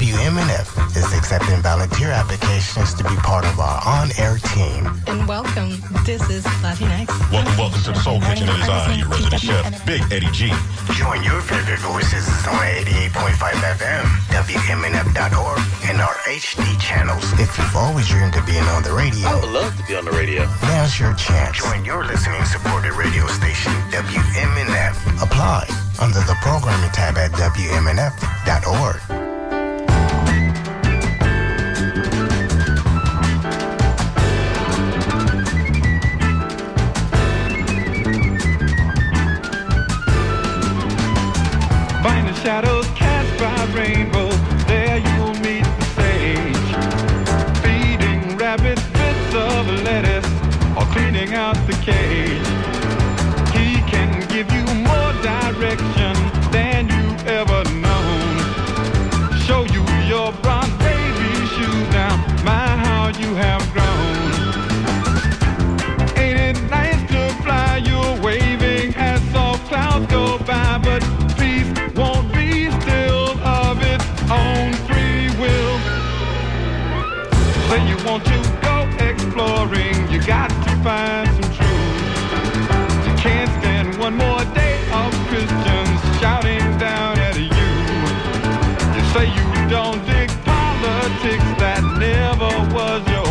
WMNF is accepting volunteer applications to be part of our on-air team. And welcome. This is Latinx. Welcome, welcome to the Soul Kitchen. It is I, your resident chef, Big Eddie G. Join your favorite voices on 88.5 FM, WMNF.org, and our HD channels. If you've always dreamed of being on the radio, I would love to be on the radio. now's your chance. Join your listening supported radio station, WMNF. Apply under the programming tab at WMNF.org. shadows cast by rainbows. Want to go exploring, you got to find some truth. You can't stand one more day of Christians shouting down at you. You say you don't dig politics, that never was your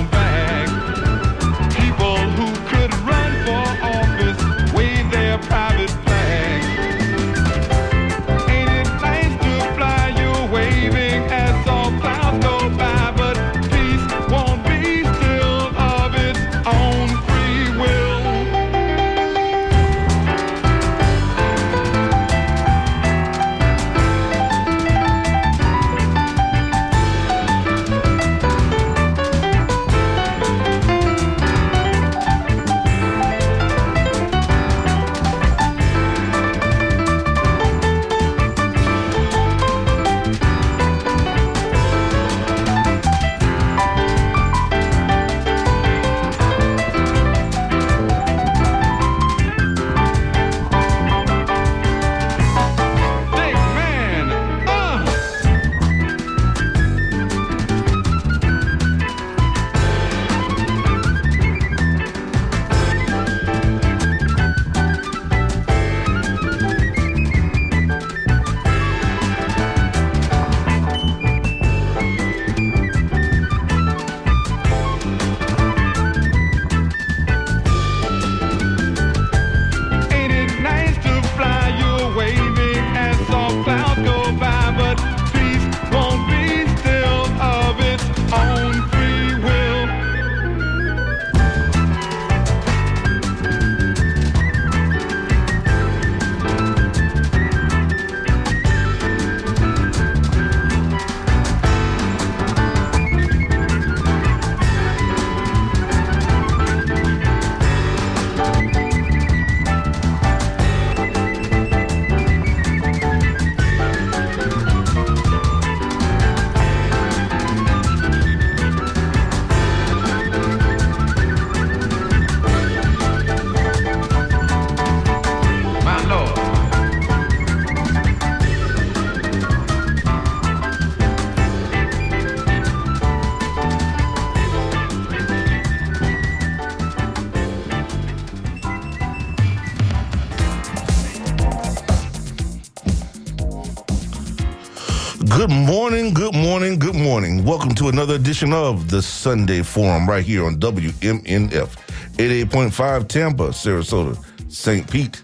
morning. Welcome to another edition of the Sunday Forum right here on WMNF 88.5 Tampa, Sarasota, St. Pete.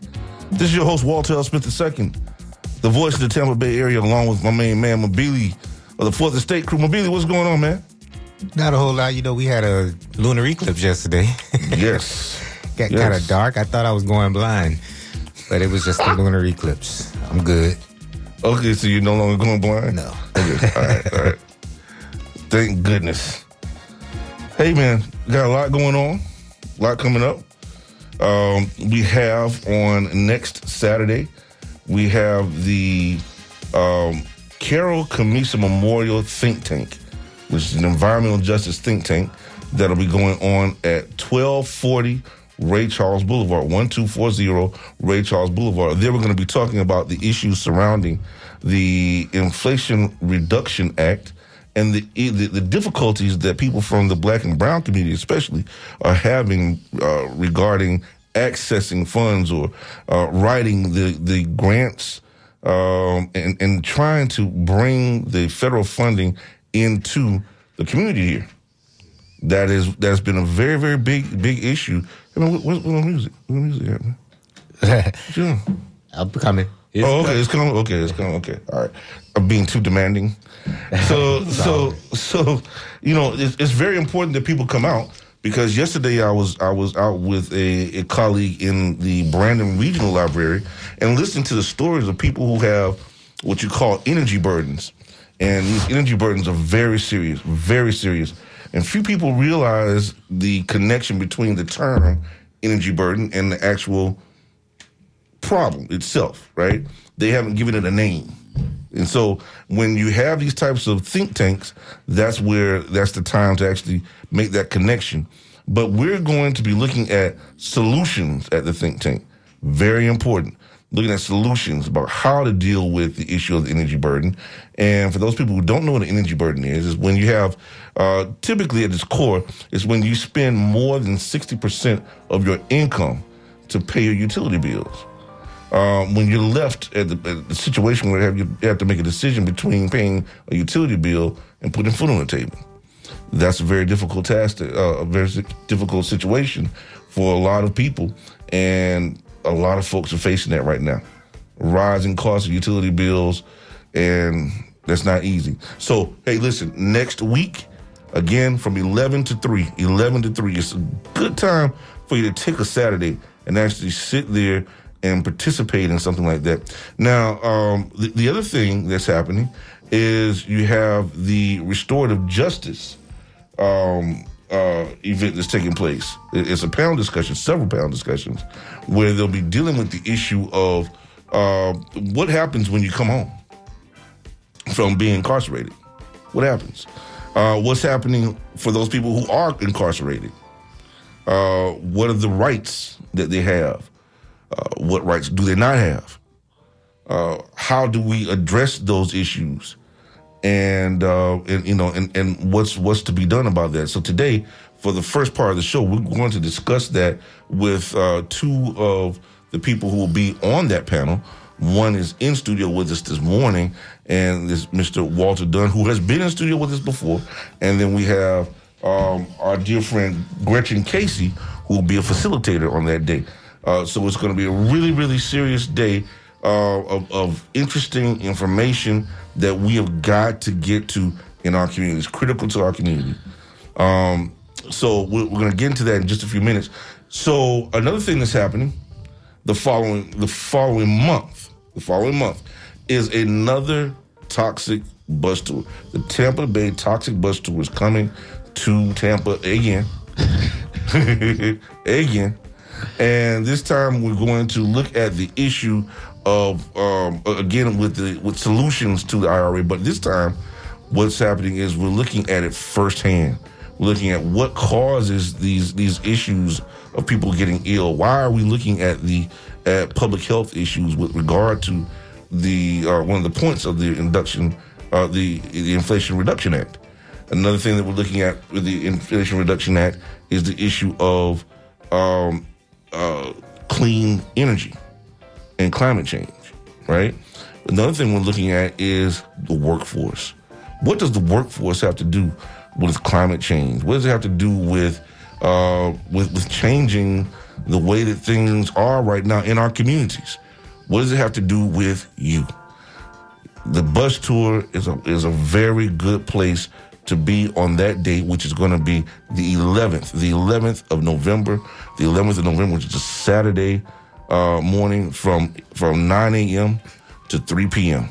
This is your host, Walter L. Smith II, the voice of the Tampa Bay area, along with my main man, Mobili of the Fourth Estate Crew. Mobili, what's going on, man? Not a whole lot. You know, we had a lunar eclipse yesterday. Yes. Got Yes. kind of dark. I thought I was going blind, but it was just a lunar eclipse. I'm good. Okay, so you're no longer going blind? No. Okay, all right, all right. Thank goodness. Hey, man, got a lot going on, a lot coming up. Um, we have on next Saturday, we have the um, Carol Kamisa Memorial Think Tank, which is an environmental justice think tank that'll be going on at 1240 Ray Charles Boulevard, 1240 Ray Charles Boulevard. There we're going to be talking about the issues surrounding the Inflation Reduction Act and the, the the difficulties that people from the black and brown community, especially, are having uh, regarding accessing funds or uh, writing the the grants um, and and trying to bring the federal funding into the community here. That is that's been a very very big big issue. I mean, what, what's what music? What music happening? What doing? I'm coming. It's oh, okay, it's coming. Okay, it's coming. Okay, all right. I'm being too demanding. So, so, so, you know, it's, it's very important that people come out because yesterday I was I was out with a, a colleague in the Brandon Regional Library and listening to the stories of people who have what you call energy burdens, and these energy burdens are very serious, very serious, and few people realize the connection between the term energy burden and the actual problem itself, right? They haven't given it a name. And so when you have these types of think tanks, that's where that's the time to actually make that connection. But we're going to be looking at solutions at the think tank. Very important. Looking at solutions about how to deal with the issue of the energy burden. And for those people who don't know what an energy burden is, is when you have, uh, typically at its core, is when you spend more than 60% of your income to pay your utility bills um, when you're left at the, at the situation where you have, you have to make a decision between paying a utility bill and putting food on the table. That's a very difficult task, uh, a very difficult situation for a lot of people, and a lot of folks are facing that right now. Rising costs of utility bills, and that's not easy. So, hey, listen, next week, again from 11 to 3, 11 to 3, it's a good time for you to take a Saturday and actually sit there and participate in something like that. Now, um, the, the other thing that's happening is you have the restorative justice um, uh, event that's taking place. It's a panel discussion, several panel discussions, where they'll be dealing with the issue of uh, what happens when you come home from being incarcerated. What happens? Uh, what's happening for those people who are incarcerated? Uh, what are the rights that they have? Uh, what rights do they not have? Uh, how do we address those issues? And, uh, and you know, and, and what's what's to be done about that? So today, for the first part of the show, we're going to discuss that with uh, two of the people who will be on that panel. One is in studio with us this morning, and this Mr. Walter Dunn, who has been in studio with us before. And then we have um, our dear friend Gretchen Casey, who will be a facilitator on that day. Uh, so it's going to be a really, really serious day uh, of, of interesting information that we have got to get to in our community. It's critical to our community. Um, so we're, we're going to get into that in just a few minutes. So another thing that's happening the following the following month, the following month is another toxic bus tour. The Tampa Bay Toxic Bus Tour is coming to Tampa again. again. And this time we're going to look at the issue of um, again with the with solutions to the IRA, but this time what's happening is we're looking at it firsthand. We're looking at what causes these these issues of people getting ill. Why are we looking at the at public health issues with regard to the uh, one of the points of the induction, uh, the the Inflation Reduction Act. Another thing that we're looking at with the Inflation Reduction Act is the issue of um, uh, clean energy and climate change, right? Another thing we're looking at is the workforce. What does the workforce have to do with climate change? What does it have to do with uh, with, with changing the way that things are right now in our communities? What does it have to do with you? The bus tour is a is a very good place to be on that date, which is going to be the 11th, the 11th of November, the 11th of November, which is a Saturday uh, morning from from 9 a.m. to 3 p.m.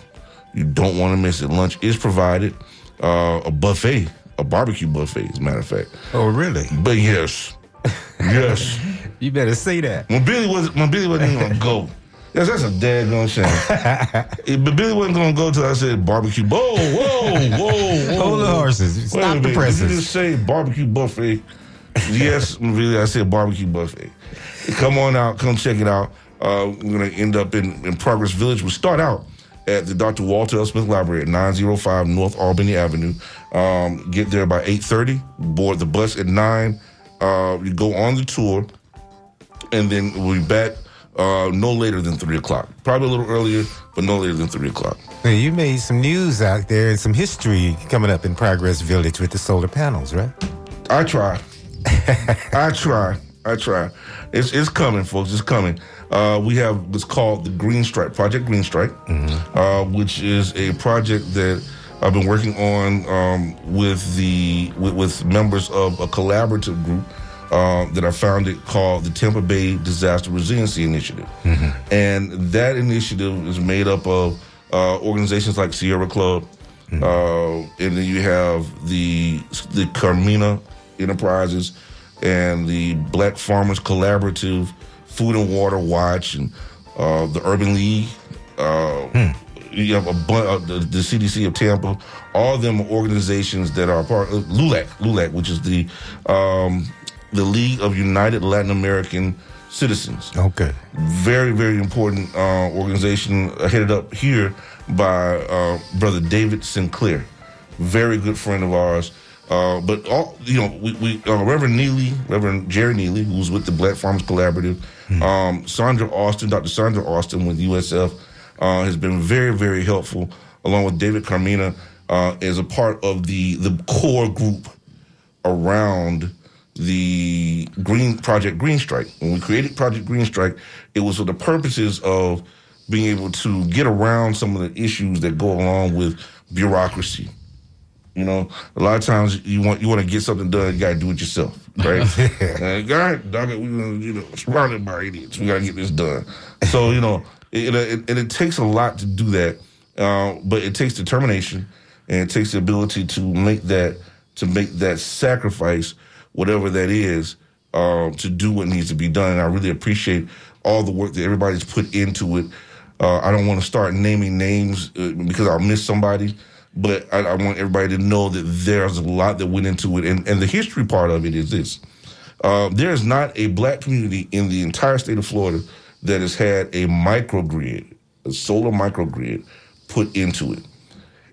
You don't want to miss it. Lunch is provided, uh, a buffet, a barbecue buffet, as a matter of fact. Oh, really? But yes, yes. You better say that. When Billy was when Billy wasn't even gonna go. Yes, that's a daggone shame. But Billy wasn't gonna go till I said barbecue. Whoa, whoa, whoa, whoa. Hold the horses. Wait a Stop the. Did you presses. just say barbecue buffet? yes, really, I said barbecue buffet. Come on out, come check it out. Uh, we're gonna end up in, in Progress Village. We start out at the Dr. Walter L. Smith Library at 905 North Albany Avenue. Um, get there by 8.30, board the bus at 9. Uh, you go on the tour, and then we'll be back uh, no later than 3 o'clock. Probably a little earlier, but no later than 3 o'clock. Now, you made some news out there and some history coming up in Progress Village with the solar panels, right? I try. I try. I try. It's it's coming, folks. It's coming. Uh, we have what's called the Green Strike Project, Green Strike, uh, which is a project that I've been working on um, with the with, with members of a collaborative group uh, that I founded called the Tampa Bay Disaster Resiliency Initiative, and that initiative is made up of uh, organizations like Sierra Club, uh, and then you have the the Carmina Enterprises and the Black Farmers Collaborative, Food and Water Watch, and uh, the Urban League. Uh, You have a bunch of the, the CDC of Tampa. All of them are organizations that are part of LULAC, LULAC, which is the um, the League of United Latin American Citizens Okay. very very important uh, organization uh, headed up here by uh, brother David Sinclair, very good friend of ours. Uh, but all you know, we, we uh, Reverend Neely, Reverend Jerry Neely, who's with the Black Farmers Collaborative, um, Sandra Austin, Dr. Sandra Austin with USF, uh, has been very very helpful, along with David Carmina, uh, as a part of the the core group around the Green Project Green Strike. When we created Project Green Strike, it was for the purposes of being able to get around some of the issues that go along with bureaucracy. You know, a lot of times you want you want to get something done, you got to do it yourself, right? and, God, dog it, we you know surrounded by idiots. We got to get this done. So you know, it, it, it, it takes a lot to do that, uh, but it takes determination and it takes the ability to make that to make that sacrifice, whatever that is, um, to do what needs to be done. And I really appreciate all the work that everybody's put into it. Uh, I don't want to start naming names uh, because I'll miss somebody, but I, I want everybody to know that there's a lot that went into it. And, and the history part of it is this uh, there is not a black community in the entire state of Florida that has had a microgrid, a solar microgrid, put into it.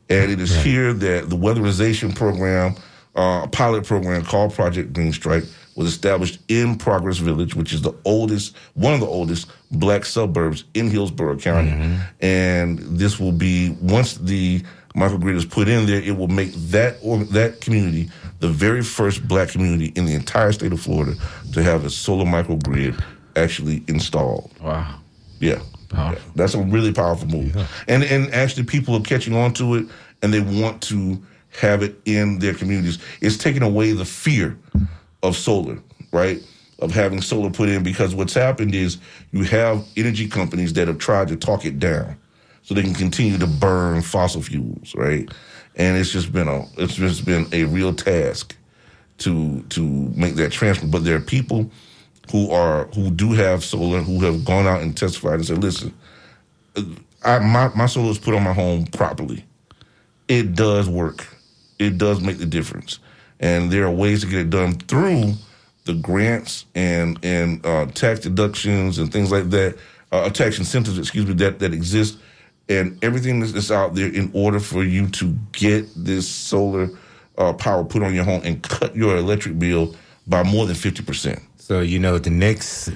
And it is here that the weatherization program, uh, a pilot program called Project Green Strike, was established in Progress Village, which is the oldest, one of the oldest black suburbs in Hillsborough County. And this will be once the microgrid is put in there, it will make that or that community the very first black community in the entire state of Florida to have a solar microgrid actually installed. Wow. Yeah. That's a really powerful move. And and actually people are catching on to it and they want to have it in their communities. It's taking away the fear of solar, right? Of having solar put in because what's happened is you have energy companies that have tried to talk it down so they can continue to burn fossil fuels, right? And it's just been a it's just been a real task to to make that transfer. But there are people who are who do have solar who have gone out and testified and said, "Listen, I, my my solar is put on my home properly. It does work. It does make the difference, and there are ways to get it done through the grants and and uh, tax deductions and things like that, uh, tax incentives, excuse me, that that exist, and everything that's, that's out there in order for you to get this solar uh, power put on your home and cut your electric bill by more than fifty percent. So, you know, the next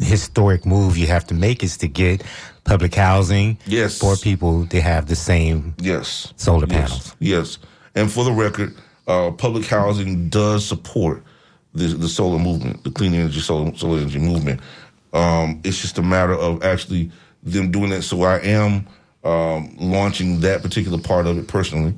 historic move you have to make is to get public housing Yes. for people to have the same Yes. Solar yes. panels. Yes. And for the record, uh, public housing does support the, the solar movement, the clean energy solar, solar energy movement. Um, it's just a matter of actually them doing that. So I am um, launching that particular part of it personally.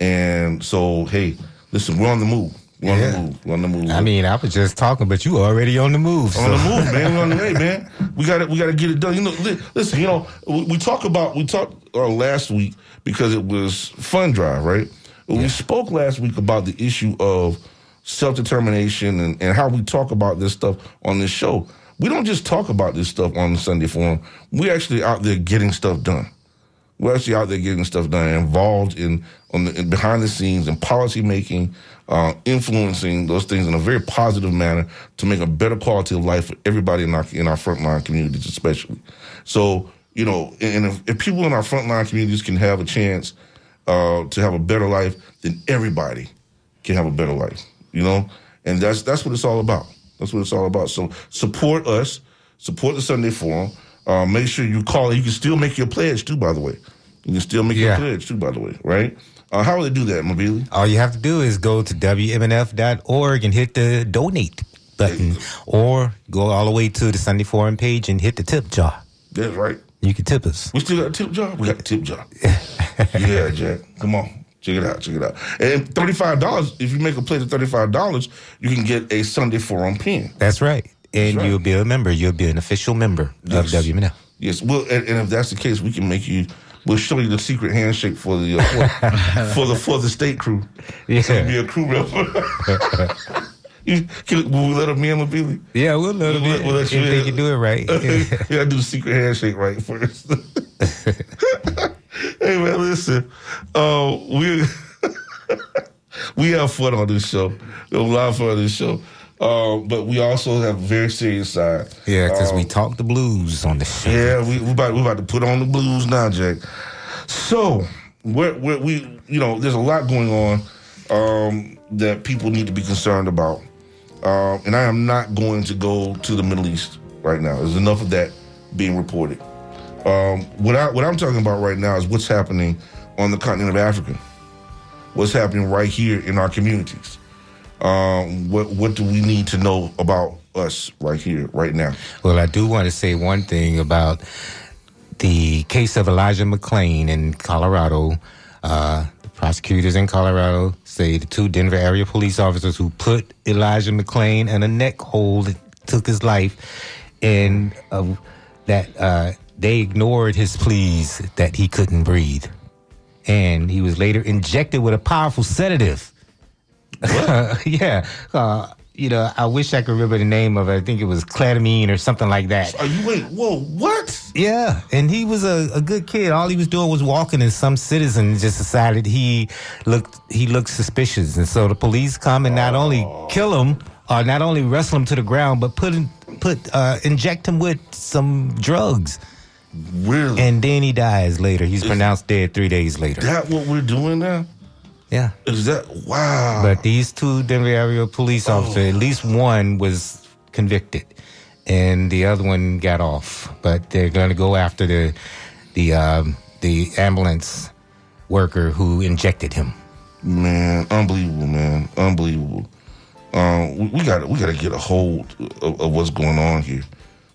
And so, hey, listen, we're on the move. We're on Yeah. the move. We're on the move. I mean, I was just talking, but you already on the move. on the move, man. We on the way, man. We got to we got to get it done. You know, li- listen. You know, we, we talk about we talked uh, last week because it was fun drive, right? We spoke last week about the issue of self determination and, and how we talk about this stuff on this show. We don't just talk about this stuff on the Sunday Forum. We're actually out there getting stuff done. We're actually out there getting stuff done, involved in on the in behind the scenes and policy making, uh, influencing those things in a very positive manner to make a better quality of life for everybody in our in our frontline communities, especially. So you know, and if, if people in our frontline communities can have a chance uh, to have a better life, then everybody can have a better life. You know, and that's that's what it's all about. That's what it's all about. So support us, support the Sunday Forum. Uh, make sure you call. You can still make your pledge too, by the way. You can still make Yeah. your pledge too, by the way. Right? Uh, how will they do that, Mobili? All you have to do is go to WMNF.org and hit the donate button, or go all the way to the Sunday Forum page and hit the tip jar. That's right. You can tip us. We still got a tip jar. We got a tip jar. yeah, Jack. Come on. Check it out. Check it out. And thirty-five dollars. If you make a pledge of thirty-five dollars, you can get a Sunday Forum pin. That's right. And right. you'll be a member. You'll be an official member Yes. of WMNF. Yes. Well, and, and if that's the case, we can make you. We'll show you the secret handshake for the uh, for, for the for the state crew. Yeah. So be a crew rep. you, can, will we let them in, Mobili? Yeah, we'll let them We'll in we'll let if you they in. can do it right. yeah, I do the secret handshake right first. hey man, listen. Uh, we we have fun on this show. We have a lot of fun on this show. Uh, but we also have a very serious side. yeah, because we Um, talk the blues on the show. yeah, we we about we about to put on the blues now, Jack. So we're, we're, we you know there's a lot going on um, that people need to be concerned about, um, and I am not going to go to the Middle East right now. There's enough of that being reported. Um, what I what I'm talking about right now is what's happening on the continent of Africa. What's happening right here in our communities. Um, what what do we need to know about us right here, right now? Well, I do want to say one thing about the case of Elijah McClain in Colorado. Uh, prosecutors in Colorado say the two Denver area police officers who put Elijah McClain in a neck hold took his life, and uh, that uh, they ignored his pleas that he couldn't breathe, and he was later injected with a powerful sedative. yeah. Uh, you know, I wish I could remember the name of it. I think it was Cladamine or something like that. Are you wait? Whoa, what? Yeah, and he was a, a good kid. All he was doing was walking, and some citizen just decided he looked he looked suspicious, and so the police come and not only kill him, or not only wrestle him to the ground, but put put uh, inject him with some drugs, Really? and then he dies later. He's pronounced dead three days later. that what we're doing now? Yeah. Is that wow? But these two Denver area police officers, at least one was convicted, and the other one got off. But they're going to go after the the um, the ambulance worker who injected him. man, unbelievable, man, unbelievable. Um, we, we got we got to get a hold of, of what's going on here.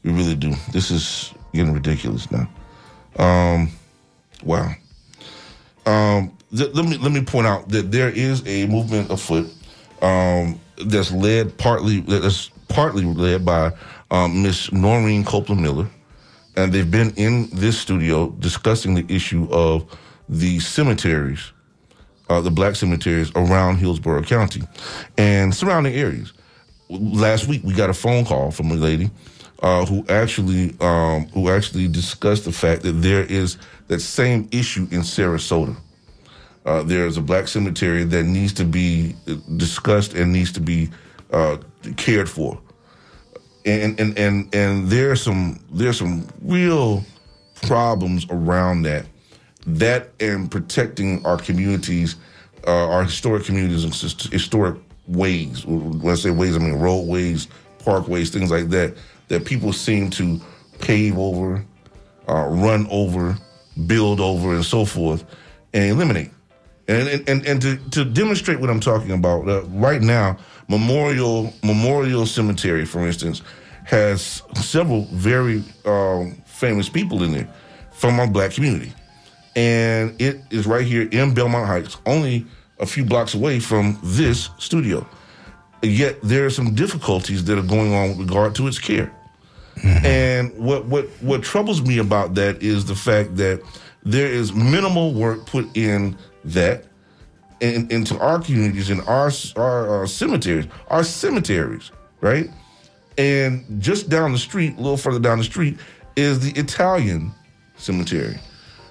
We really do. This is getting ridiculous now. Um, wow. Um, th- let me let me point out that there is a movement afoot um, that's led partly that's partly led by um, Miss Noreen Copeland Miller, and they've been in this studio discussing the issue of the cemeteries, uh, the black cemeteries around Hillsborough County and surrounding areas. Last week we got a phone call from a lady uh, who actually um, who actually discussed the fact that there is that same issue in Sarasota. Uh, there is a black cemetery that needs to be discussed and needs to be uh, cared for. And and and and there's some there's some real problems around that. That and protecting our communities, uh, our historic communities and historic ways. When I say ways, I mean roadways, parkways, things like that. That people seem to pave over, uh, run over, build over, and so forth, and eliminate. And and, and, and to, to demonstrate what I'm talking about, uh, right now, Memorial Memorial Cemetery, for instance, has several very um, famous people in there from our black community, and it is right here in Belmont Heights, only a few blocks away from this studio. Yet there are some difficulties that are going on with regard to its care. And what, what what troubles me about that is the fact that there is minimal work put in that in, into our communities and our our uh, cemeteries, our cemeteries, right? And just down the street, a little further down the street, is the Italian cemetery.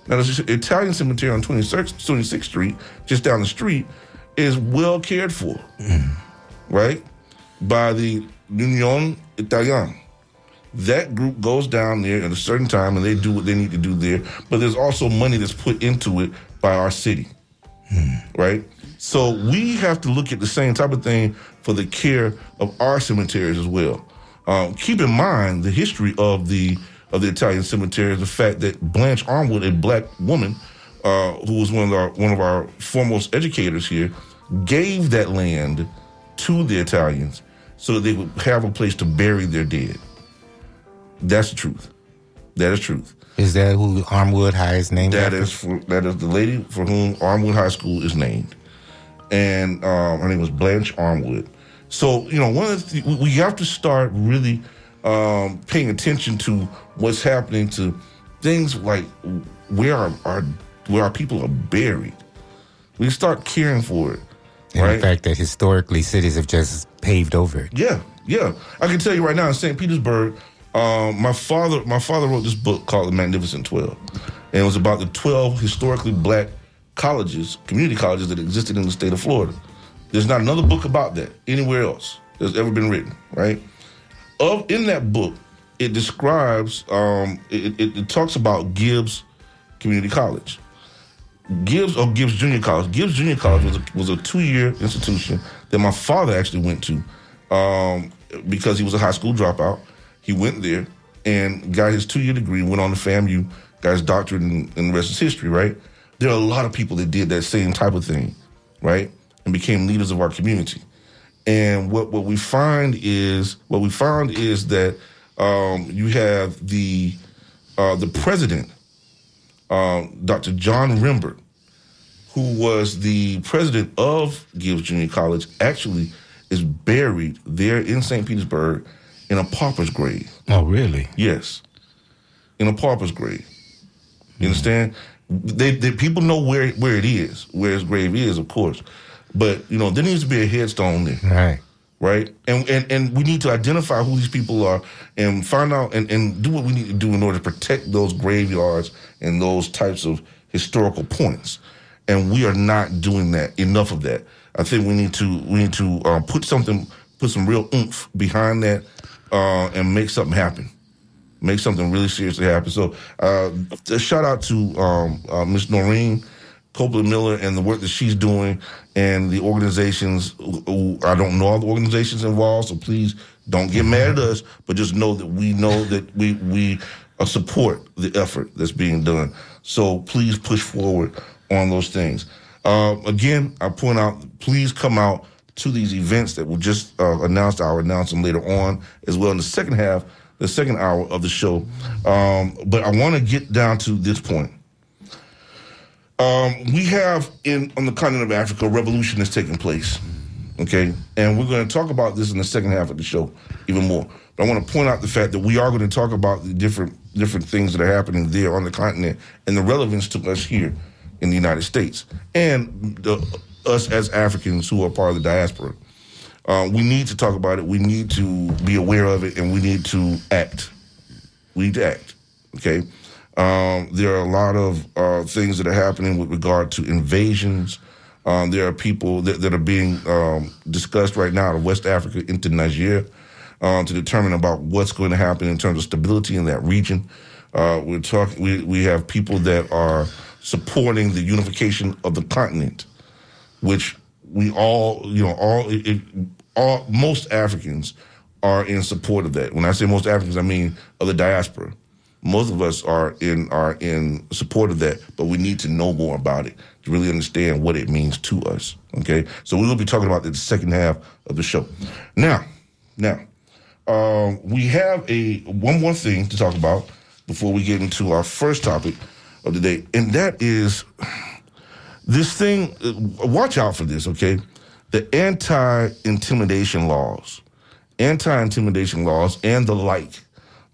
Now, the Italian cemetery on 26th, 26th Street, just down the street, is well cared for, right? By the Union Italiana. That group goes down there at a certain time and they do what they need to do there. But there's also money that's put into it by our city, right? So we have to look at the same type of thing for the care of our cemeteries as well. Um, keep in mind the history of the of the Italian cemeteries, the fact that Blanche Armwood, a black woman uh, who was one of our one of our foremost educators here, gave that land to the Italians so they would have a place to bury their dead. That's the truth. That is truth. Is that who Armwood High is named That after? is for that is the lady for whom Armwood High School is named, and um, her name was Blanche Armwood. So you know, one of the th- we have to start really um, paying attention to what's happening to things like where our, our where our people are buried. We start caring for it, And right? the fact that historically cities have just paved over it. Yeah, yeah. I can tell you right now in St. Petersburg, um, my father my father wrote this book called The Magnificent Twelve, and it was about the twelve historically black colleges, community colleges that existed in the state of Florida. There's not another book about that anywhere else that's ever been written, right? Of in that book, it describes um, it, it, it talks about Gibbs Community College. Gibbs or Gibbs Junior College. Gibbs Junior College was a, was a two year institution that my father actually went to um, because he was a high school dropout. He went there and got his two year degree, went on to FAMU, got his doctorate, and, the rest is history, right? There are a lot of people that did that same type of thing, right? And became leaders of our community. And what, what we find is what we found is that um, you have the uh, the president um, Dr. John Rembert, who was the president of Gibbs Junior College, actually is buried there in St. Petersburg in a pauper's grave. Oh, really? Yes, in a pauper's grave. You understand? They, they people know where where it is, where his grave is, of course. But you know, there needs to be a headstone there Right. right? And, and and we need to identify who these people are and find out and, and do what we need to do in order to protect those graveyards and those types of historical points. And we are not doing that enough of that. I think we need to we need to uh, put something put some real oomph behind that uh, and make something happen. Make something really seriously happen. So, uh, a shout out to um, uh, Miss Noreen Copeland Miller and the work that she's doing and the organizations. I don't know all the organizations involved, so please don't get mad at us. But just know that we know that we we uh, support the effort that's being done. So please push forward on those things. Uh, again, I point out, please come out to these events that we'll just uh, announced. I'll announce them later on as well in the second half, the second hour of the show. Um, but I want to get down to this point. Um, we have in on the continent of Africa a revolution that's taking place. Okay, and we're going to talk about this in the second half of the show even more. But I want to point out the fact that we are going to talk about the different different things that are happening there on the continent and the relevance to us here in the United States and the, us as Africans who are part of the diaspora. Uh, we need to talk about it. We need to be aware of it, and we need to act. We need to act. Okay. Um, there are a lot of uh, things that are happening with regard to invasions. Um, there are people that, that are being um, discussed right now out of West Africa into Niger um, to determine about what's going to happen in terms of stability in that region. Uh, we're talking. We we have people that are supporting the unification of the continent, which we all, you know, all, it, all most Africans are in support of that. When I say most Africans, I mean of the diaspora. Most of us are in are in support of that, but we need to know more about it to really understand what it means to us. Okay, so we will be talking about the second half of the show. Now, now, um, we have a one more thing to talk about before we get into our first topic of the day, and that is this thing. uh, Watch out for this, okay? The anti-intimidation laws, anti-intimidation laws, and the like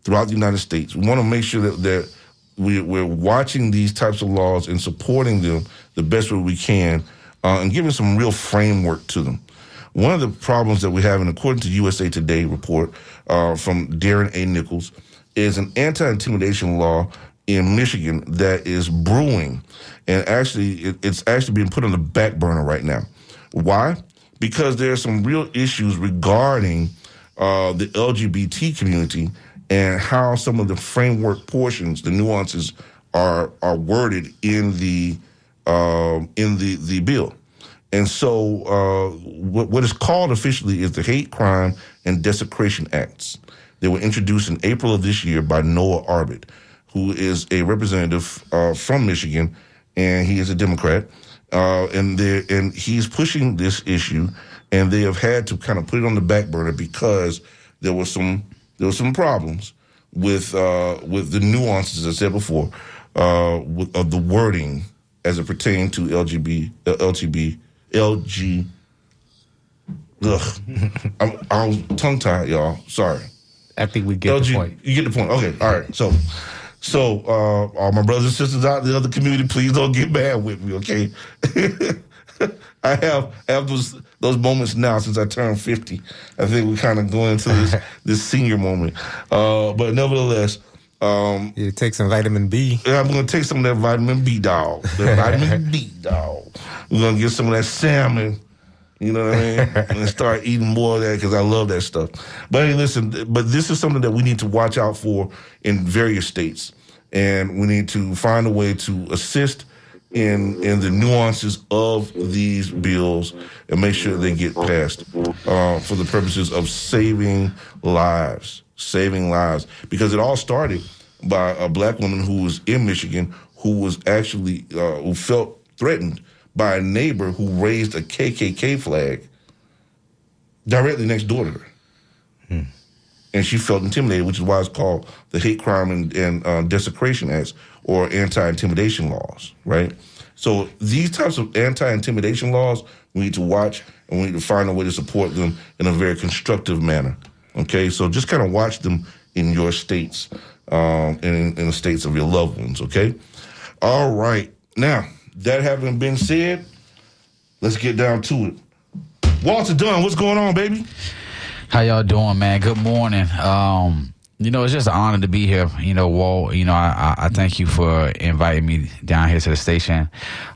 throughout the United States. We want to make sure that that we, we're watching these types of laws and supporting them the best way we can, uh, and giving some real framework to them. One of the problems that we have, and according to USA Today report uh, from Darren A. Nichols, is an anti-intimidation law in Michigan that is brewing, and actually, it, it's actually being put on the back burner right now. Why? Because there are some real issues regarding uh, the LGBT community and how some of the framework portions, the nuances, are are worded in the um, in the the bill. And so, uh, what, what is called officially is the Hate Crime and Desecration Acts. They were introduced in April of this year by Noah Arbit, who is a representative uh, from Michigan, and he is a Democrat. Uh, and and he's pushing this issue, and they have had to kind of put it on the back burner because there was some there were some problems with uh, with the nuances, as I said before, uh, with, of the wording as it pertained to LGB, uh, LGB, LG. Ugh, I'm, I was tongue tied, y'all. Sorry. I think we get LG, the point. You get the point. Okay, all right. So, so uh, all my brothers and sisters out in the other community, please don't get mad with me, okay? I have I have those those moments now since I turned fifty. I think we kind of go into this this senior moment, uh, but nevertheless, um, You take some vitamin B. I'm gonna take some of that vitamin B, dog. That vitamin B, dog. We're gonna get some of that salmon. You know what I mean? and start eating more of that because I love that stuff. But hey, listen, but this is something that we need to watch out for in various states, and we need to find a way to assist in in the nuances of these bills and make sure they get passed uh, for the purposes of saving lives, saving lives. Because it all started by a black woman who was in Michigan who was actually uh, who felt threatened by a neighbor who raised a KKK flag directly next door to her. And she felt intimidated, which is why it's called the Hate Crime and, and uh, Desecration Acts or anti-intimidation laws, right? So these types of anti-intimidation laws, we need to watch and we need to find a way to support them in a very constructive manner. Okay, so just kind of watch them in your states um, in, in the states of your loved ones. Okay, all right. Now that having been said, let's get down to it. Walter Dunn, what's going on, baby? How y'all doing, man? Good morning. Um, you know, it's just an honor to be here. You know, Walt. You know, I, I, thank you for inviting me down here to the station.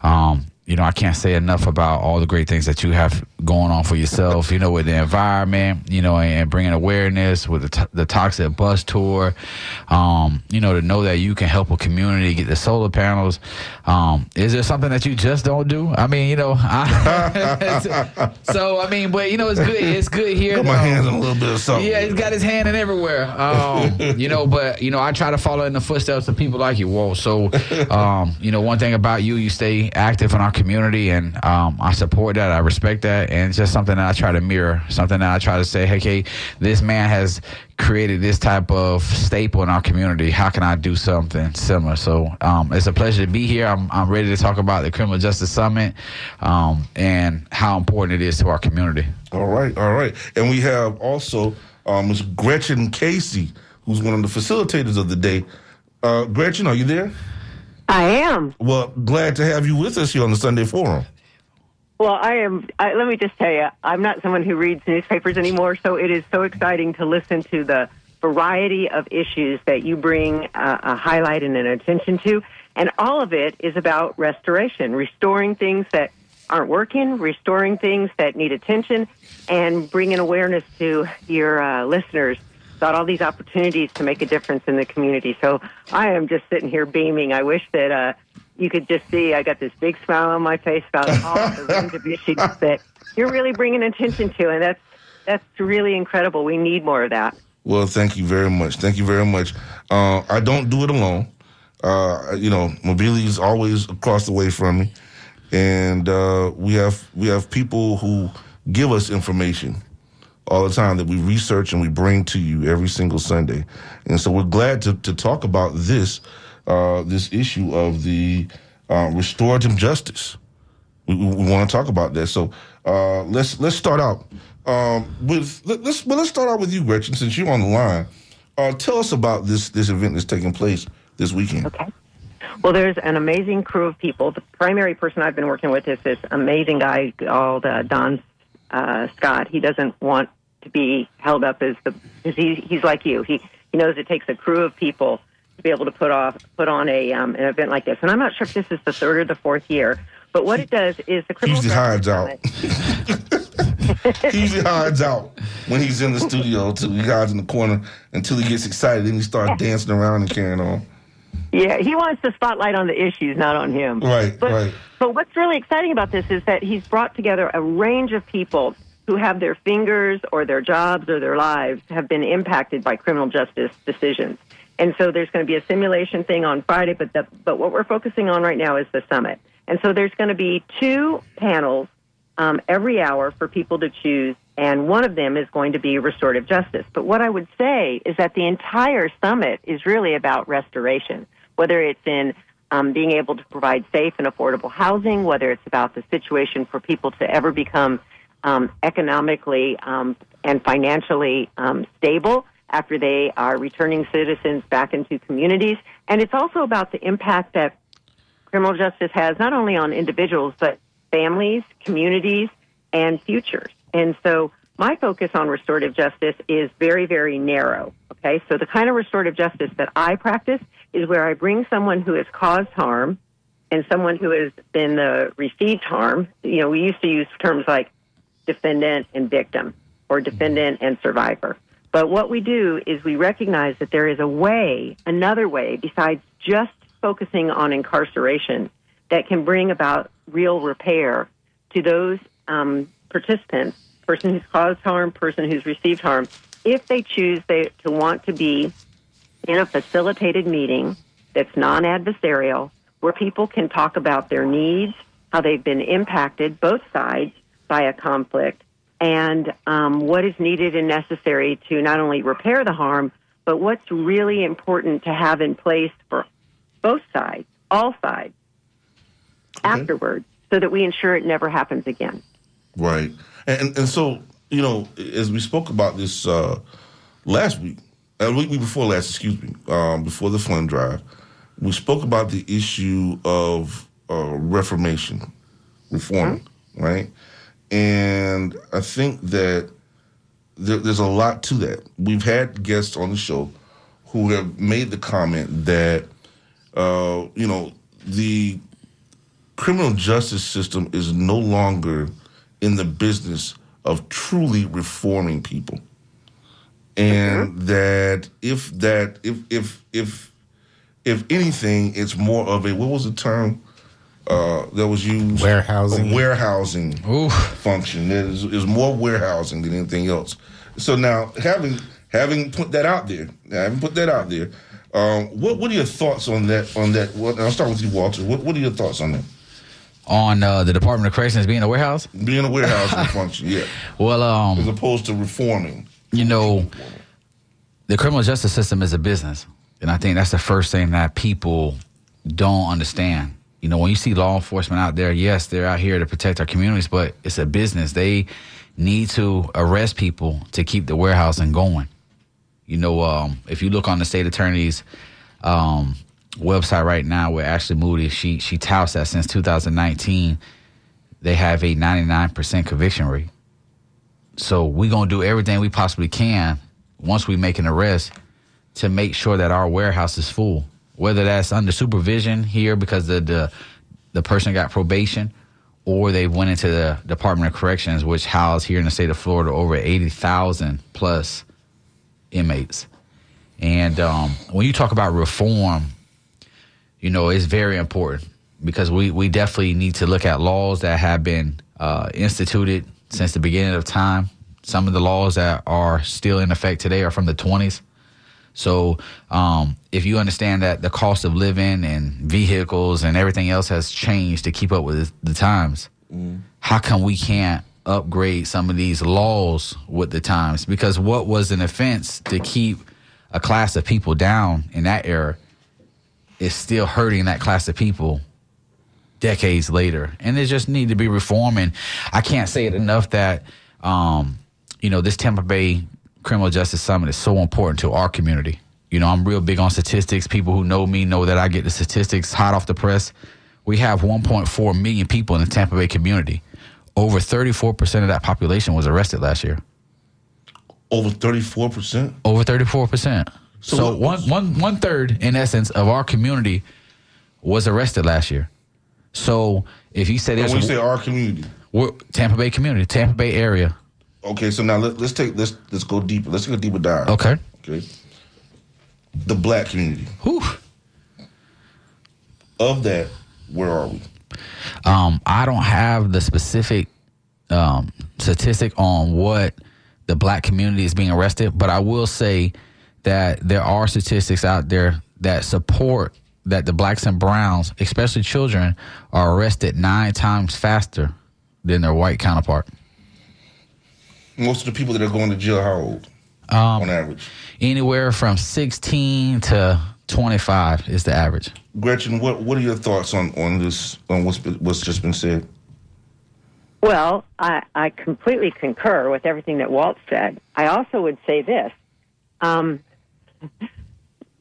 Um, you know, I can't say enough about all the great things that you have going on for yourself. You know, with the environment. You know, and, bringing awareness with the, t- the toxic bus tour. Um, you know, to know that you can help a community get the solar panels. Um, is there something that you just don't do? I mean, you know, I, so I mean, but you know, it's good. It's good here. Got my Um, hands on a little bit of something. yeah, he's got his hand in everywhere. Um, you know, but you know, I try to follow in the footsteps of people like you, Whoa. So, um, you know, one thing about you, you stay active in our community, and um, I support that. I respect that, and it's just something that I try to mirror. Something that I try to say, hey, okay, this man has created this type of staple in our community. How can I do something similar? So, um, it's a pleasure to be here. I'm, I'm ready to talk about the Criminal Justice Summit um, and how important it is to our community. All right, all right. And we have also uh, Ms. Gretchen Casey, who's one of the facilitators of the day. Uh, Gretchen, are you there? I am. Well, glad to have you with us here on the Sunday Forum. Well, I am. I, let me just tell you, I'm not someone who reads newspapers anymore, so it is so exciting to listen to the variety of issues that you bring uh, a highlight and an attention to. And all of it is about restoration, restoring things that aren't working, restoring things that need attention, and bringing awareness to your uh, listeners about all these opportunities to make a difference in the community. So I am just sitting here beaming. I wish that uh, you could just see I got this big smile on my face about all the range of issues that you're really bringing attention to, and that's that's really incredible. We need more of that. Well, thank you very much. Thank you very much. Uh, I don't do it alone. Uh, you know, Mobili is always across the way from me, and uh, we have we have people who give us information all the time that we research and we bring to you every single Sunday. And so we're glad to, to talk about this uh, this issue of the uh, restorative justice. We, we, want to talk about that. So uh, let's let's start out um, with let, let's well let's start out with you, Gretchen, since you're on the line. Uh, tell us about this this event that's taking place this weekend. Okay. Well, there's an amazing crew of people. The primary person I've been working with is this amazing guy called uh, Don uh, Scott. He doesn't want to be held up as the because he, he's like you. He he knows it takes a crew of people to be able to put off put on a um, an event like this. And I'm not sure if this is the third or the fourth year, but what it does is the criminal Usually hides out. He usually hides out when he's in the studio. Too. He hides in the corner until he gets excited. Then he starts dancing around and carrying on. Yeah, he wants the spotlight on the issues, not on him. Right, but, right. But what's really exciting about this is that he's brought together a range of people who have their fingers or their jobs or their lives have been impacted by criminal justice decisions. And so there's going to be a simulation thing on Friday, but the, but what we're focusing on right now is the summit. And so there's going to be two panels um, every hour for people to choose, and one of them is going to be restorative justice. But what I would say is that the entire summit is really about restoration, whether it's in um, being able to provide safe and affordable housing, whether it's about the situation for people to ever become um, economically um, and financially um, stable after they are returning citizens back into communities. And it's also about the impact that criminal justice has not only on individuals, but families, communities, and futures. And so my focus on restorative justice is very, very narrow. Okay, so the kind of restorative justice that I practice is where I bring someone who has caused harm and someone who has been the received harm. You know, we used to use terms like defendant and victim or defendant and survivor. But what we do is we recognize that there is a way, another way, besides just focusing on incarceration, that can bring about real repair to those um, participants, person who's caused harm, person who's received harm, if they choose they, to want to be in a facilitated meeting that's non adversarial, where people can talk about their needs, how they've been impacted, both sides, by a conflict, and um, what is needed and necessary to not only repair the harm, but what's really important to have in place for both sides, all sides, afterwards, so that we ensure it never happens again. Right. And and so, you know, as we spoke about this uh, last week, uh, week before last, excuse me, um, before the Flynn drive, we spoke about the issue of uh, reformation, reform, Mm-hmm. right? And I think that there, there's a lot to that. We've had guests on the show who have made the comment that, uh, you know, the criminal justice system is no longer in the business of truly reforming people. And that if that if if if if anything it's more of a what was the term uh, that was used Warehousing. Warehousing Oof. function it is, is more warehousing than anything else so now having having put that out there having put that out there um, what what are your thoughts on that on that what, I'll start with you Walter what, what are your thoughts on that On uh, the Department of Corrections being a warehouse? being a warehouse function yeah Well, um, as opposed to reforming you know, the criminal justice system is a business. And I think that's the first thing that people don't understand. You know, when you see law enforcement out there, yes, they're out here to protect our communities, but it's a business. They need to arrest people to keep the warehousing going. You know, um, if you look on the state attorney's um, website right now, where Ashley Moody, she she touts that since 2019, they have a 99% conviction rate. So we're gonna do everything we possibly can once we make an arrest to make sure that our warehouse is full. Whether that's under supervision here because the the, the person got probation, or they went into the Department of Corrections, which house here in the state of Florida over eighty thousand plus inmates. And um, when you talk about reform, you know, it's very important because we, we definitely need to look at laws that have been uh, instituted since the beginning of time. Some of the laws that are still in effect today are from the 20s. So um, if you understand that the cost of living and vehicles and everything else has changed to keep up with the times, how come we can't upgrade some of these laws with the times? Because what was an offense to keep a class of people down in that era is still hurting that class of people decades later. And there just need to be reform. And I can't say it enough that, um, you know, this Tampa Bay Criminal Justice Summit is so important to our community. You know, I'm real big on statistics. People who know me know that I get the statistics hot off the press. We have 1.4 million people in the Tampa Bay community. Over 34% of that population was arrested last year. over 34% Over 34%. So So, one, one, one third, in essence, of our community was arrested last year. So if you say there's when you say our community, We're, Tampa Bay community, Tampa Bay area. Okay, so now let, let's take let's let's go deeper. Let's take a deeper dive. Okay. Okay. The black community. Whew. Of that, where are we? Um, I don't have the specific um, statistic on what the black community is being arrested, but I will say that there are statistics out there that support that the blacks and browns, especially children, are arrested nine times faster than their white counterpart. Most of the people that are going to jail, how old? Um, on average. Anywhere from 16 to 25 is the average. Gretchen, what what are your thoughts on on this on what's been, what's just been said? Well, I, I completely concur with everything that Walt said. I also would say this: um,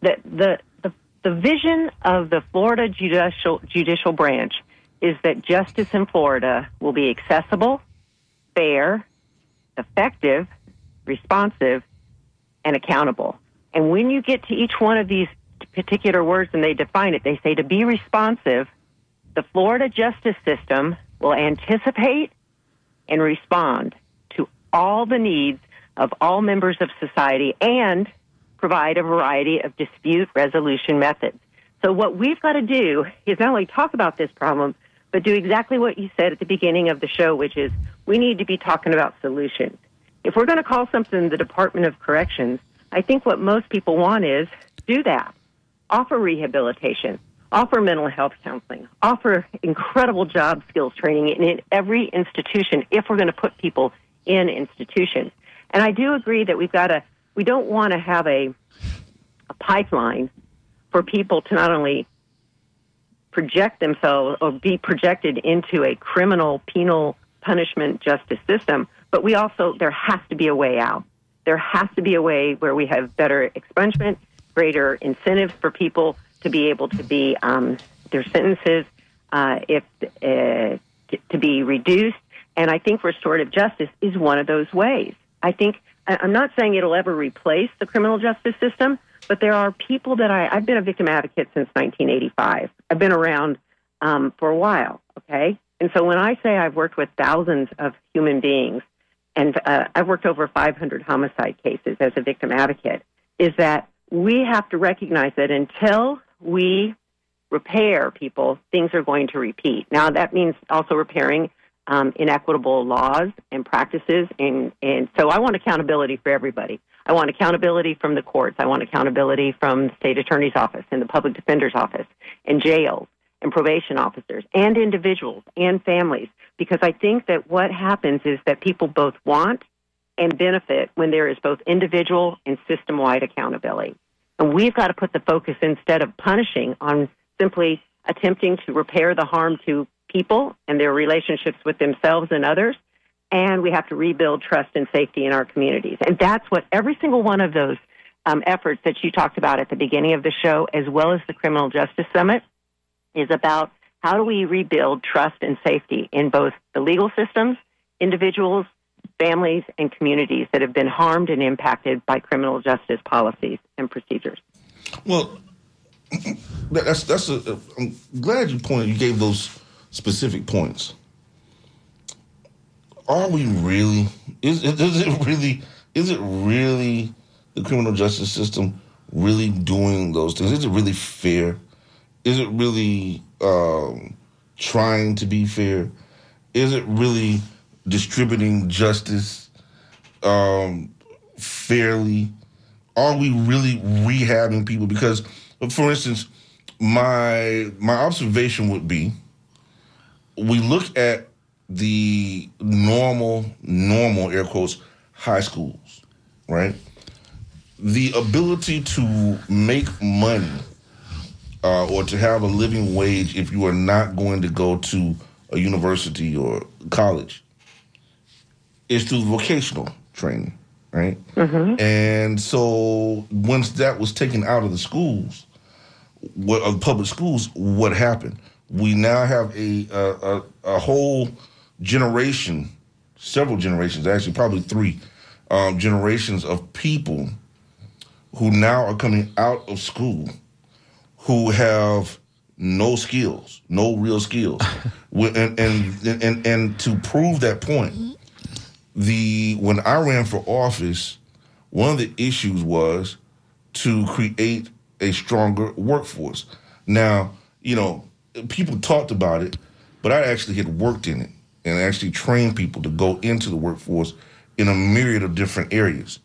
that the, the the vision of the Florida judicial judicial branch is that justice in Florida will be accessible, fair, effective, responsive, and accountable. And when you get to each one of these particular words and they define it, they say to be responsive, the Florida justice system will anticipate and respond to all the needs of all members of society and provide a variety of dispute resolution methods. So what we've got to do is not only talk about this problem, but do exactly what you said at the beginning of the show, which is we need to be talking about solutions. If we're going to call something the Department of Corrections, I think what most people want is do that. Offer rehabilitation, offer mental health counseling, offer incredible job skills training in, every institution if we're going to put people in institutions. And I do agree that we've got to, we don't want to have a, a pipeline for people to not only project themselves or be projected into a criminal penal punishment justice system, but we also, there has to be a way out. There has to be a way where we have better expungement, greater incentives for people to be able to be, um, their sentences, uh, if, uh, to, be reduced. And I think restorative justice is one of those ways. I think, I'm not saying it'll ever replace the criminal justice system, but there are people that I, I've been a victim advocate since 1985. I've been around um, for a while, okay? And so when I say I've worked with thousands of human beings, and uh, I've worked over 500 homicide cases as a victim advocate, is that we have to recognize that until we repair people, things are going to repeat. Now, that means also repairing um, inequitable laws and practices. And, and so I want accountability for everybody. I want accountability from the courts. I want accountability from the state attorney's office and the public defender's office and jails and probation officers and individuals and families. Because I think that what happens is that people both want and benefit when there is both individual and system wide accountability. And we've got to put the focus instead of punishing on simply attempting to repair the harm to people and their relationships with themselves and others. And we have to rebuild trust and safety in our communities. And that's what every single one of those um, efforts that you talked about at the beginning of the show, as well as the Criminal Justice Summit, is about how do we rebuild trust and safety in both the legal systems, individuals, families, and communities that have been harmed and impacted by criminal justice policies and procedures. Well, that's that's a. I'm glad you pointed. You gave those specific points. Are we really? Is is it really? Is it really the criminal justice system really doing those things? Is it really fair? Is it really um, trying to be fair? Is it really distributing justice um, fairly? Are we really rehabbing people? Because, for instance, my my observation would be we look at the normal normal air quotes high schools right the ability to make money uh, or to have a living wage if you are not going to go to a university or college is through vocational training right and so once that was taken out of the schools what of public schools, what happened? We now have a a, a a whole generation, several generations, actually probably three um, generations of people who now are coming out of school who have no skills, no real skills. And, and and and to prove that point, the when I ran for office, one of the issues was to create a stronger workforce. Now, you know, people talked about it, but I actually had worked in it and actually trained people to go into the workforce in a myriad of different areas.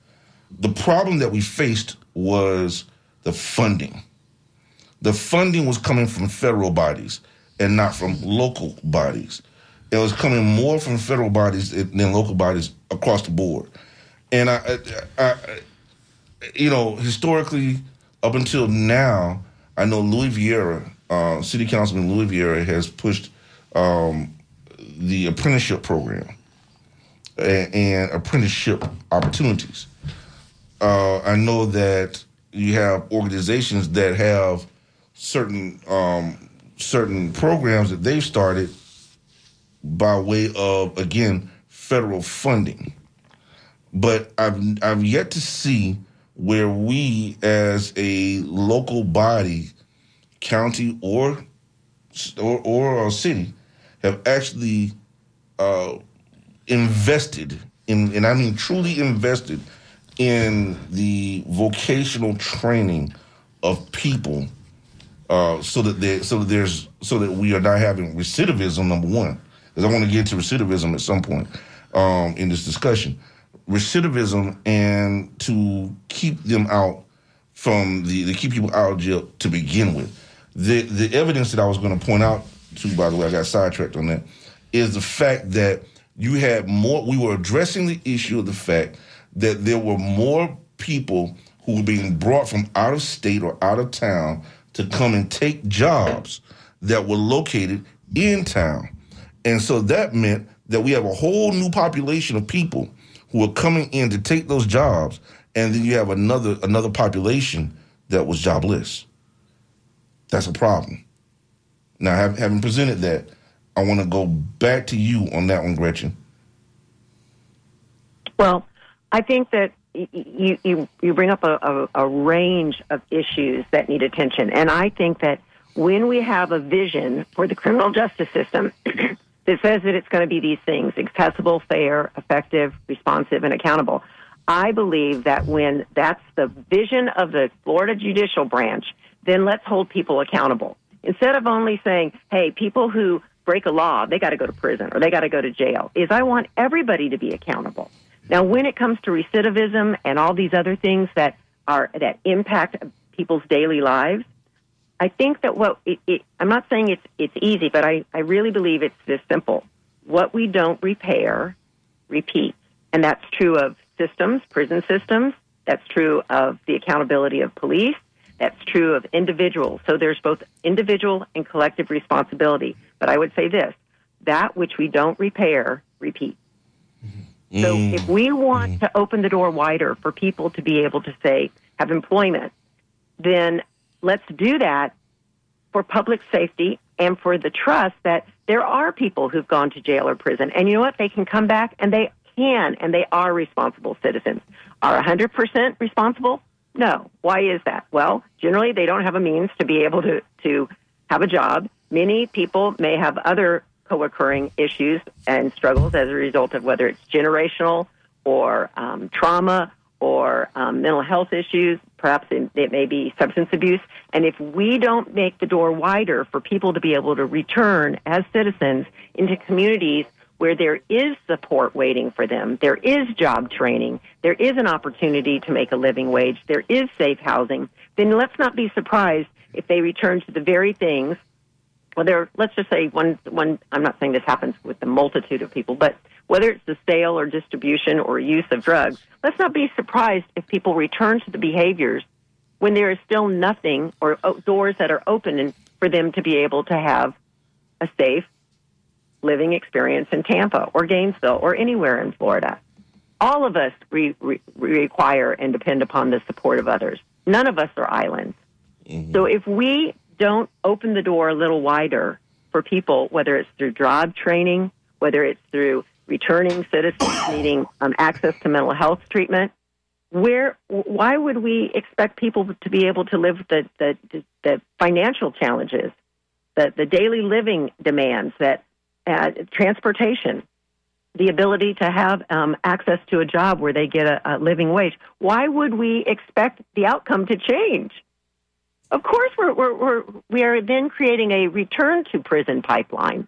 The problem that we faced was the funding. The funding was coming from federal bodies and not from local bodies. It was coming more from federal bodies than local bodies across the board. And I, I, I you know, historically, up until now, I know Louis Viera, uh, City Councilman Louis Viera, has pushed um, the apprenticeship program and, and apprenticeship opportunities. Uh, I know that you have organizations that have certain um, certain programs that they've started by way of again federal funding. But I've I've yet to see where we as a local body, county or or, or city, have actually uh, invested in, and I mean truly invested in the vocational training of people, uh, so that so that there's so that we are not having recidivism. Number one, because I want to get to recidivism at some point um, in this discussion recidivism and to keep them out from the to keep people out of jail to begin with. The the evidence that I was going to point out to, by the way, I got sidetracked on that, is the fact that you had more. We were addressing the issue of the fact that there were more people who were being brought from out of state or out of town to come and take jobs that were located in town, and so that meant that we have a whole new population of people who are coming in to take those jobs, and then you have another another population that was jobless. That's a problem. Now, having presented that, I want to go back to you on that one, Gretchen. Well, I think that you you, you bring up a, a, a range of issues that need attention, and I think that when we have a vision for the criminal justice system that says that it's going to be these things accessible, fair, effective, responsive, and accountable. I believe that when that's the vision of the Florida judicial branch, then let's hold people accountable. Instead of only saying, hey, people who break a law, they got to go to prison or they got to go to jail, is I want everybody to be accountable. Now, when it comes to recidivism and all these other things that are that impact people's daily lives, I think that what it, it, I'm not saying it's it's easy, but I, I really believe it's this simple. What we don't repair, repeats, and that's true of systems, prison systems. That's true of the accountability of police. That's true of individuals. So there's both individual and collective responsibility. But I would say this: that which we don't repair, repeats. Mm-hmm. So if mm. we want mm. to open the door wider for people to be able to say have employment, then let's do that for public safety and for the trust that there are people who've gone to jail or prison. And you know what? They can come back and they can and they are responsible citizens. Are 100% responsible? No. Why is that? Well, generally they don't have a means to be able to, to have a job. Many people may have other co-occurring issues and struggles as a result of whether it's generational or um, trauma or um, mental health issues. Perhaps it, it may be substance abuse. And if we don't make the door wider for people to be able to return as citizens into communities where there is support waiting for them, there is job training, there is an opportunity to make a living wage, there is safe housing, then let's not be surprised if they return to the very things well, there. Let's just say one. One. I'm not saying this happens with the multitude of people, but whether it's the sale or distribution or use of drugs, let's not be surprised if people return to the behaviors when there is still nothing or oh, doors that are open and for them to be able to have a safe living experience in Tampa or Gainesville or anywhere in Florida. All of us re- re- require and depend upon the support of others. None of us are islands. Mm-hmm. So if we don't open the door a little wider for people, whether it's through job training, whether it's through returning citizens needing um, access to mental health treatment, where why would we expect people to be able to live the the, the financial challenges the, the daily living demands that uh, transportation, the ability to have um, access to a job where they get a, a living wage. Why would we expect the outcome to change? Of course, we're, we're, we're, we are then creating a return to prison pipeline.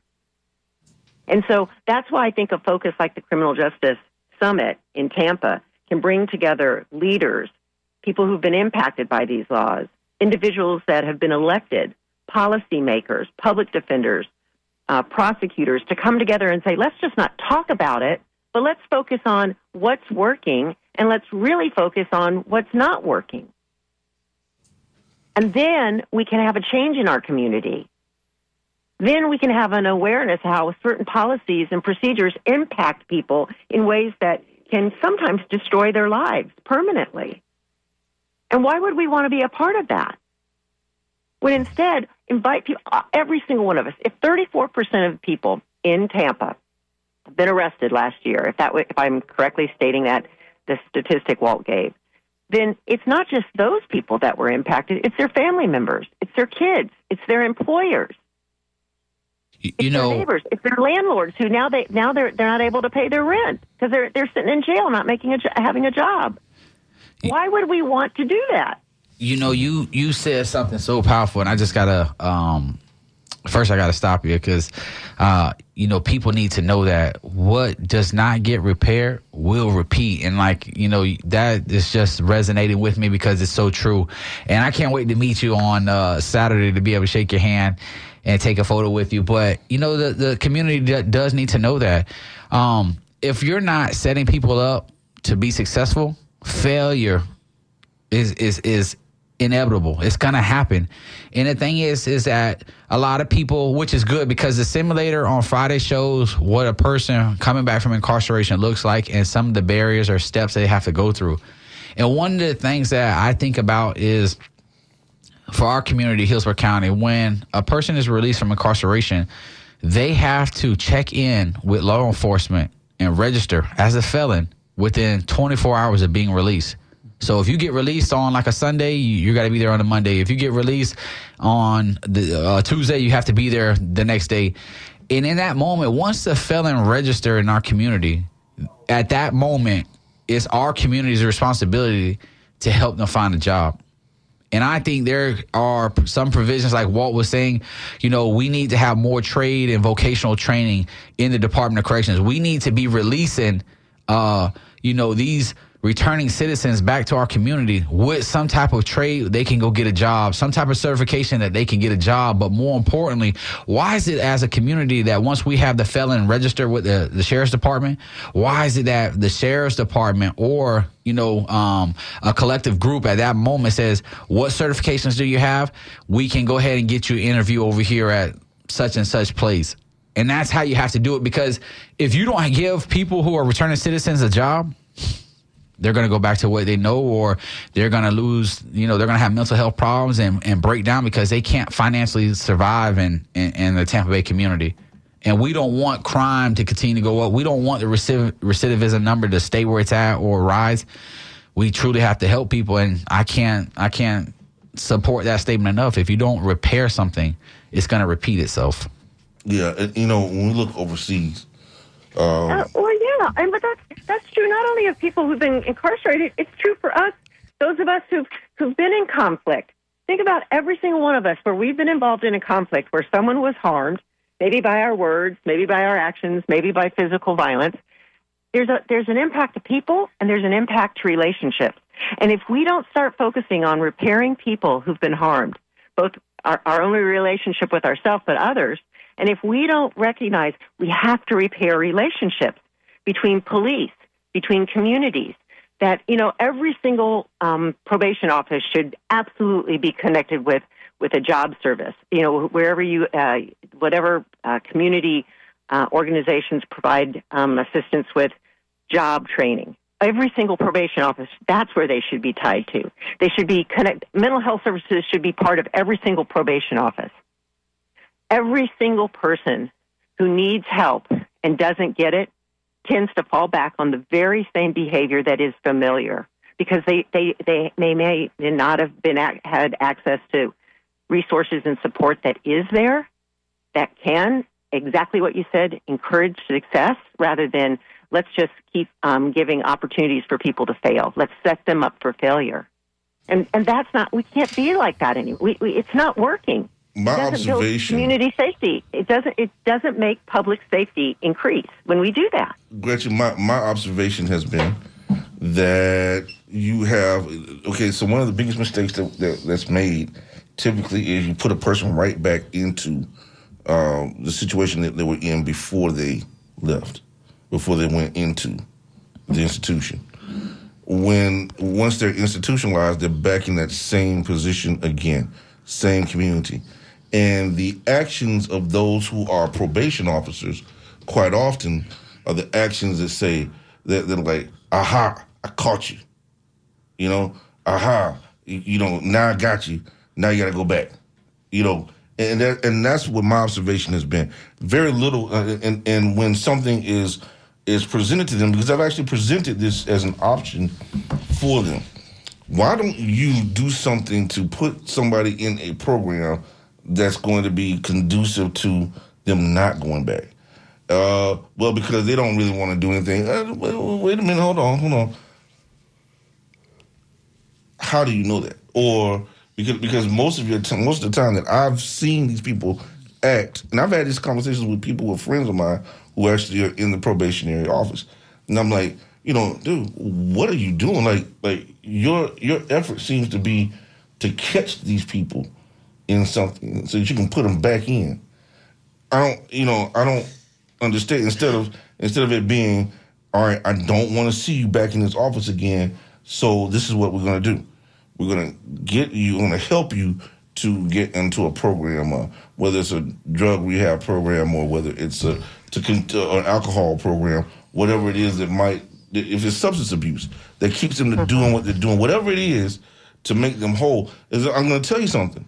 And so that's why I think a focus like the Criminal Justice Summit in Tampa can bring together leaders, people who've been impacted by these laws, individuals that have been elected, policymakers, public defenders, uh, prosecutors to come together and say, let's just not talk about it, but let's focus on what's working and let's really focus on what's not working. And then we can have a change in our community. Then we can have an awareness how certain policies and procedures impact people in ways that can sometimes destroy their lives permanently. And why would we want to be a part of that? When instead, invite people, uh, every single one of us, if 34% of people in Tampa have been arrested last year, if, that, if I'm correctly stating that, the statistic Walt gave, then it's not just those people that were impacted, it's their family members, it's their kids, it's their employers. You, It's know, their neighbors. It's their landlords who now they now they're they're not able to pay their rent because they're they're sitting in jail, not making a having a job. Why would we want to do that? you know, you you said something so powerful, and I just gotta um, first I gotta stop you because uh, you know people need to know that what does not get repaired will repeat, and like you know that is just resonating with me because it's so true, and I can't wait to meet you on uh, Saturday to be able to shake your hand and take a photo with you. But you know the the community d- does need to know that um, if you're not setting people up to be successful, failure is is is inevitable. It's gonna happen. And the thing is, is that a lot of people, which is good because the simulator on Friday shows what a person coming back from incarceration looks like and some of the barriers or steps they have to go through. And one of the things that I think about is for our community, Hillsborough County, when a person is released from incarceration, they have to check in with law enforcement and register as a felon within 24 hours of being released. So if you get released on like a Sunday, you, you got to be there on a Monday. If you get released on the uh, Tuesday, you have to be there the next day. And in that moment, once the felon register in our community, at that moment, it's our community's responsibility to help them find a job. And I think there are some provisions, like Walt was saying, you know, we need to have more trade and vocational training in the Department of Corrections. We need to be releasing, uh, you know, these returning citizens back to our community with some type of trade they can go get a job some type of certification that they can get a job. But more importantly why is it as a community that once we have the felon register with the, the sheriff's department why is it that the sheriff's department or you know um, a collective group at that moment says what certifications do you have? We can go ahead and get you an interview over here at such and such place. And that's how you have to do it because if you don't give people who are returning citizens a job they're going to go back to what they know or they're going to lose you know they're going to have mental health problems and, and break down because they can't financially survive in, in, in the tampa bay community. And we don't want crime to continue to go up. We don't want the recidiv- recidivism number to stay where it's at or rise. We truly have to help people and i can't i can't support that statement enough. If you don't repair something it's going to repeat itself. Yeah, and, you know, when we look overseas, Uh, well, yeah, and but that's that's true not only of people who've been incarcerated. It's true for us, those of us who've who've been in conflict. Think about every single one of us where we've been involved in a conflict where someone was harmed, maybe by our words, maybe by our actions, maybe by physical violence. There's a there's an impact to people and there's an impact to relationships. And if we don't start focusing on repairing people who've been harmed, both our, our own relationship with ourselves but others, and if we don't recognize we have to repair relationships between police, between communities, that, you know, every single um, probation office should absolutely be connected with, with a job service. You know, wherever you, uh, whatever uh, community uh, organizations provide um, assistance with job training. Every single probation office, that's where they should be tied to. They should be connect. Mental health services should be part of every single probation office every single person who needs help and doesn't get it tends to fall back on the very same behavior that is familiar because they, they, they, they may not have been had access to resources and support that is there that can exactly what you said encourage success rather than let's just keep um, giving opportunities for people to fail. Let's set them up for failure. And and that's not we can't be like that anymore. We, we, it's not working. My it doesn't build observation, community safety. It doesn't it doesn't make public safety increase when we do that. Gretchen, my, my observation has been that you have okay. So one of the biggest mistakes that, that that's made typically is you put a person right back into um, the situation that they were in before they left, before they went into the institution. When once they're institutionalized, they're back in that same position again, same community, and the actions of those who are probation officers quite often are the actions that say that they're like, "Aha, I caught you," you know, "Aha, you, know, now I got you. Now you got to go back," you know, and that, and that's what my observation has been. Very little, uh, and and when something is is presented to them, because I've actually presented this as an option for them. Why don't you do something to put somebody in a program that's going to be conducive to them not going back? Uh, well, because they don't really want to do anything. Uh, wait, a minute, hold on, hold on. How do you know that? Or because because most of your t- most of the time that I've seen these people act, and I've had these conversations with people with friends of mine who actually are in the probationary office, and I'm like, you know, dude, what are you doing? Like, like your your effort seems to be to catch these people in something so that you can put them back in. I don't, you know, I don't understand. Instead of instead of it being, all right, I don't want to see you back in this office again. So this is what we're gonna do. We're gonna get you. We're gonna help you to get into a program, uh, whether it's a drug rehab program or whether it's a to con- uh, an alcohol program, whatever it is that might, if it's substance abuse that keeps them to doing what they're doing, whatever it is to make them whole. Is I'm gonna tell you something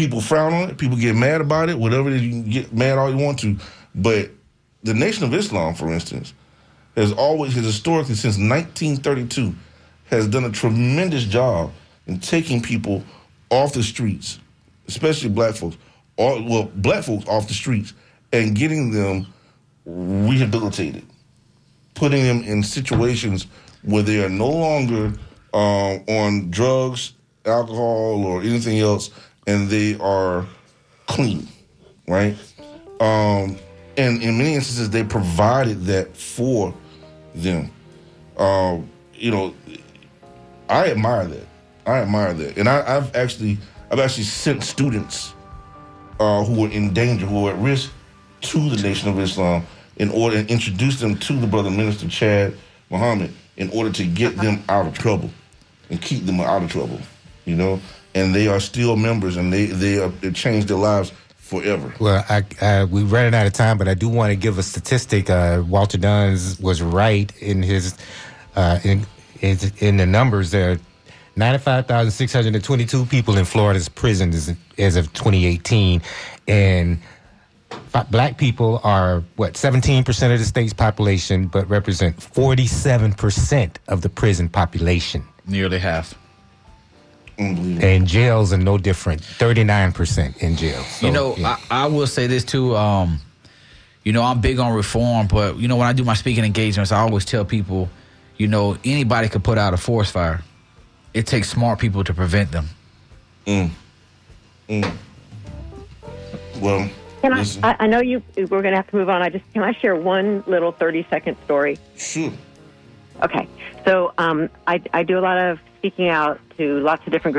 people frown on it, people get mad about it, whatever you get mad all you want to. But the Nation of Islam, for instance, has always, has historically, since 1932, has done a tremendous job in taking people off the streets, especially black folks, or, well, black folks off the streets, and getting them rehabilitated, putting them in situations where they are no longer um, on drugs, alcohol, or anything else, and they are clean, right? Um, and in many instances, they provided that for them. Um, you know, I admire that. I admire that, and I, I've actually, I've actually sent students uh, who are in danger, who are at risk, to the Nation of Islam in order and introduce them to the brother minister Chad Muhammad in order to get them out of trouble and keep them out of trouble. You know, and they are still members, and they they are it changed their lives forever. Well, I, I, we running out of time, but I do want to give a statistic. Uh, Walter Dunn's was right in his uh, in, in in the numbers there. 95,622 people in Florida's prisons as of 2018. And black people are, what, 17% of the state's population, but represent 47% of the prison population. Nearly half. And jails are no different. 39% in jail. So, you know, yeah. I, I will say this too. Um, you know, I'm big on reform, but you know, when I do my speaking engagements, I always tell people, you know, anybody could put out a forest fire. It takes smart people to prevent them. Mm. Mm. Well, Can I, I? I know you. We're going to have to move on. I just can I share one little thirty second story? sure. Okay, so um, I, I do a lot of speaking out to lots of different